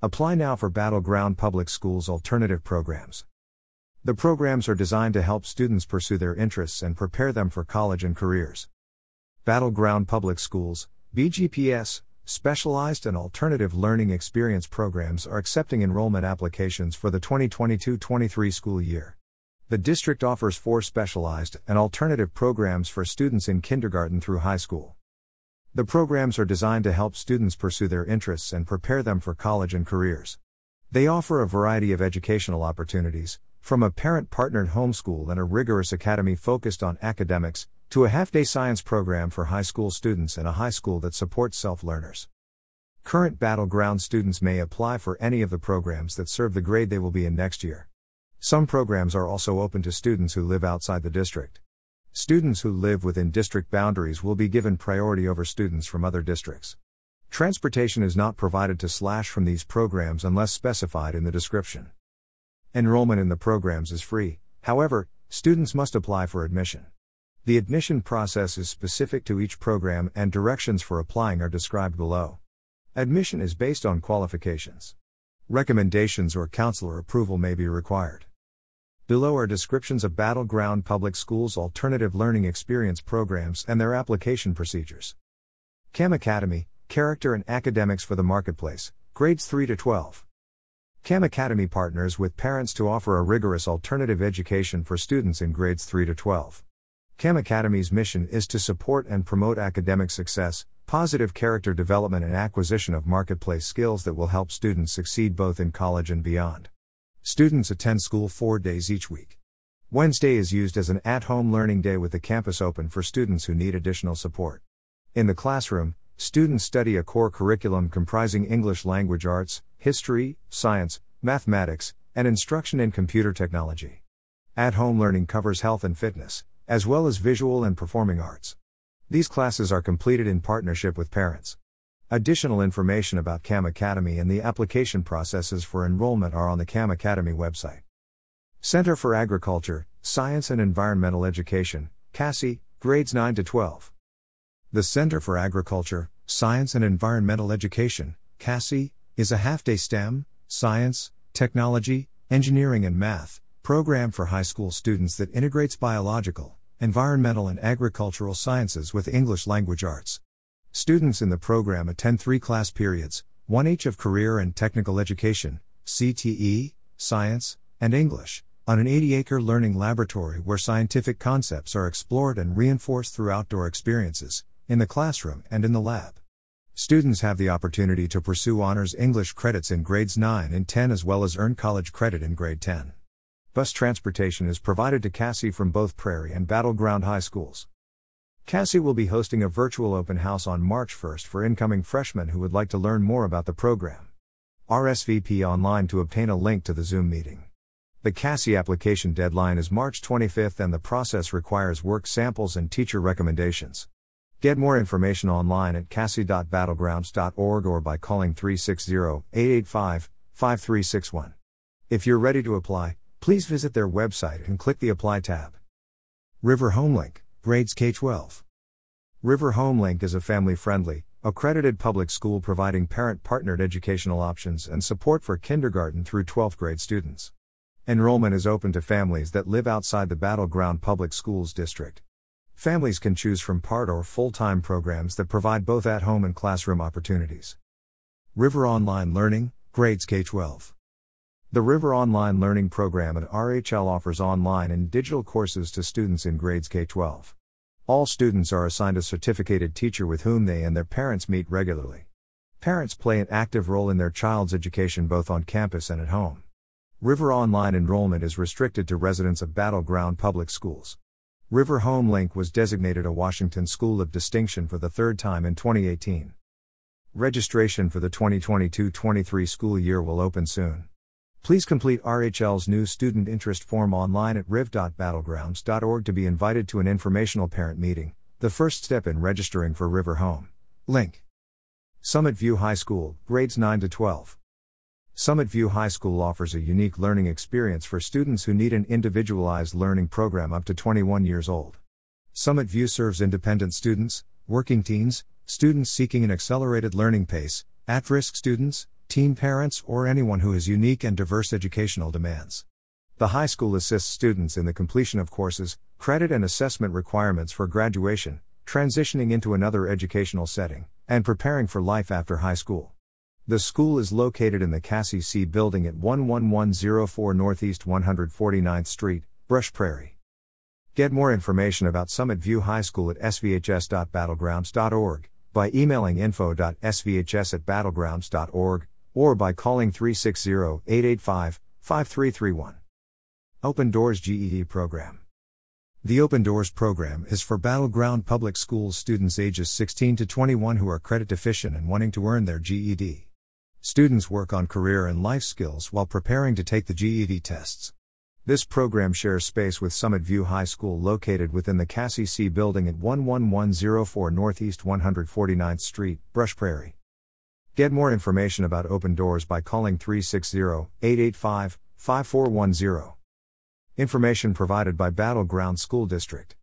Apply now for Battleground Public Schools alternative programs. The programs are designed to help students pursue their interests and prepare them for college and careers. Battleground Public Schools, BGPS, specialized and alternative learning experience programs are accepting enrollment applications for the 2022 23 school year. The district offers four specialized and alternative programs for students in kindergarten through high school. The programs are designed to help students pursue their interests and prepare them for college and careers. They offer a variety of educational opportunities, from a parent partnered homeschool and a rigorous academy focused on academics, to a half day science program for high school students and a high school that supports self learners. Current Battleground students may apply for any of the programs that serve the grade they will be in next year. Some programs are also open to students who live outside the district. Students who live within district boundaries will be given priority over students from other districts. Transportation is not provided to slash from these programs unless specified in the description. Enrollment in the programs is free, however, students must apply for admission. The admission process is specific to each program and directions for applying are described below. Admission is based on qualifications. Recommendations or counselor approval may be required. Below are descriptions of Battleground Public Schools alternative learning experience programs and their application procedures. CAM Academy, Character and Academics for the Marketplace, grades 3 to 12. CAM Academy partners with parents to offer a rigorous alternative education for students in grades 3 to 12. CAM Academy's mission is to support and promote academic success, positive character development, and acquisition of marketplace skills that will help students succeed both in college and beyond. Students attend school four days each week. Wednesday is used as an at home learning day with the campus open for students who need additional support. In the classroom, students study a core curriculum comprising English language arts, history, science, mathematics, and instruction in computer technology. At home learning covers health and fitness, as well as visual and performing arts. These classes are completed in partnership with parents. Additional information about CAM Academy and the application processes for enrollment are on the CAM Academy website. Center for Agriculture, Science and Environmental Education, CASEE, grades 9 to 12. The Center for Agriculture, Science and Environmental Education, CASEE, is a half day STEM, science, technology, engineering, and math program for high school students that integrates biological, environmental, and agricultural sciences with English language arts. Students in the program attend three class periods, one each of career and technical education, CTE, science, and English, on an 80 acre learning laboratory where scientific concepts are explored and reinforced through outdoor experiences, in the classroom and in the lab. Students have the opportunity to pursue honors English credits in grades 9 and 10 as well as earn college credit in grade 10. Bus transportation is provided to CASEE from both Prairie and Battleground High Schools. CASEE will be hosting a virtual open house on March 1st for incoming freshmen who would like to learn more about the program. RSVP online to obtain a link to the Zoom meeting. The CASEE application deadline is March 25th and the process requires work samples and teacher recommendations. Get more information online at cassie.battlegrounds.org or by calling 360 885 5361. If you're ready to apply, Please visit their website and click the Apply tab. River Homelink, Grades K 12. River Homelink is a family friendly, accredited public school providing parent partnered educational options and support for kindergarten through 12th grade students. Enrollment is open to families that live outside the Battleground Public Schools district. Families can choose from part or full time programs that provide both at home and classroom opportunities. River Online Learning, Grades K 12. The River Online Learning Program at RHL offers online and digital courses to students in grades K 12. All students are assigned a certificated teacher with whom they and their parents meet regularly. Parents play an active role in their child's education both on campus and at home. River Online enrollment is restricted to residents of Battleground Public Schools. River Home Link was designated a Washington School of Distinction for the third time in 2018. Registration for the 2022 23 school year will open soon. Please complete RHL's new student interest form online at riv.battlegrounds.org to be invited to an informational parent meeting, the first step in registering for River Home. Link Summit View High School, grades 9 to 12. Summit View High School offers a unique learning experience for students who need an individualized learning program up to 21 years old. Summit View serves independent students, working teens, students seeking an accelerated learning pace, at risk students, teen parents, or anyone who has unique and diverse educational demands. The high school assists students in the completion of courses, credit and assessment requirements for graduation, transitioning into another educational setting, and preparing for life after high school. The school is located in the Cassie C building at 11104 Northeast 149th Street, Brush Prairie. Get more information about Summit View High School at svhs.battlegrounds.org by emailing info.svhs at battlegrounds.org or by calling 360 885 5331. Open Doors GED Program. The Open Doors program is for Battleground Public Schools students ages 16 to 21 who are credit deficient and wanting to earn their GED. Students work on career and life skills while preparing to take the GED tests. This program shares space with Summit View High School located within the Cassie C building at 11104 Northeast 149th Street, Brush Prairie. Get more information about Open Doors by calling 360 885 5410. Information provided by Battleground School District.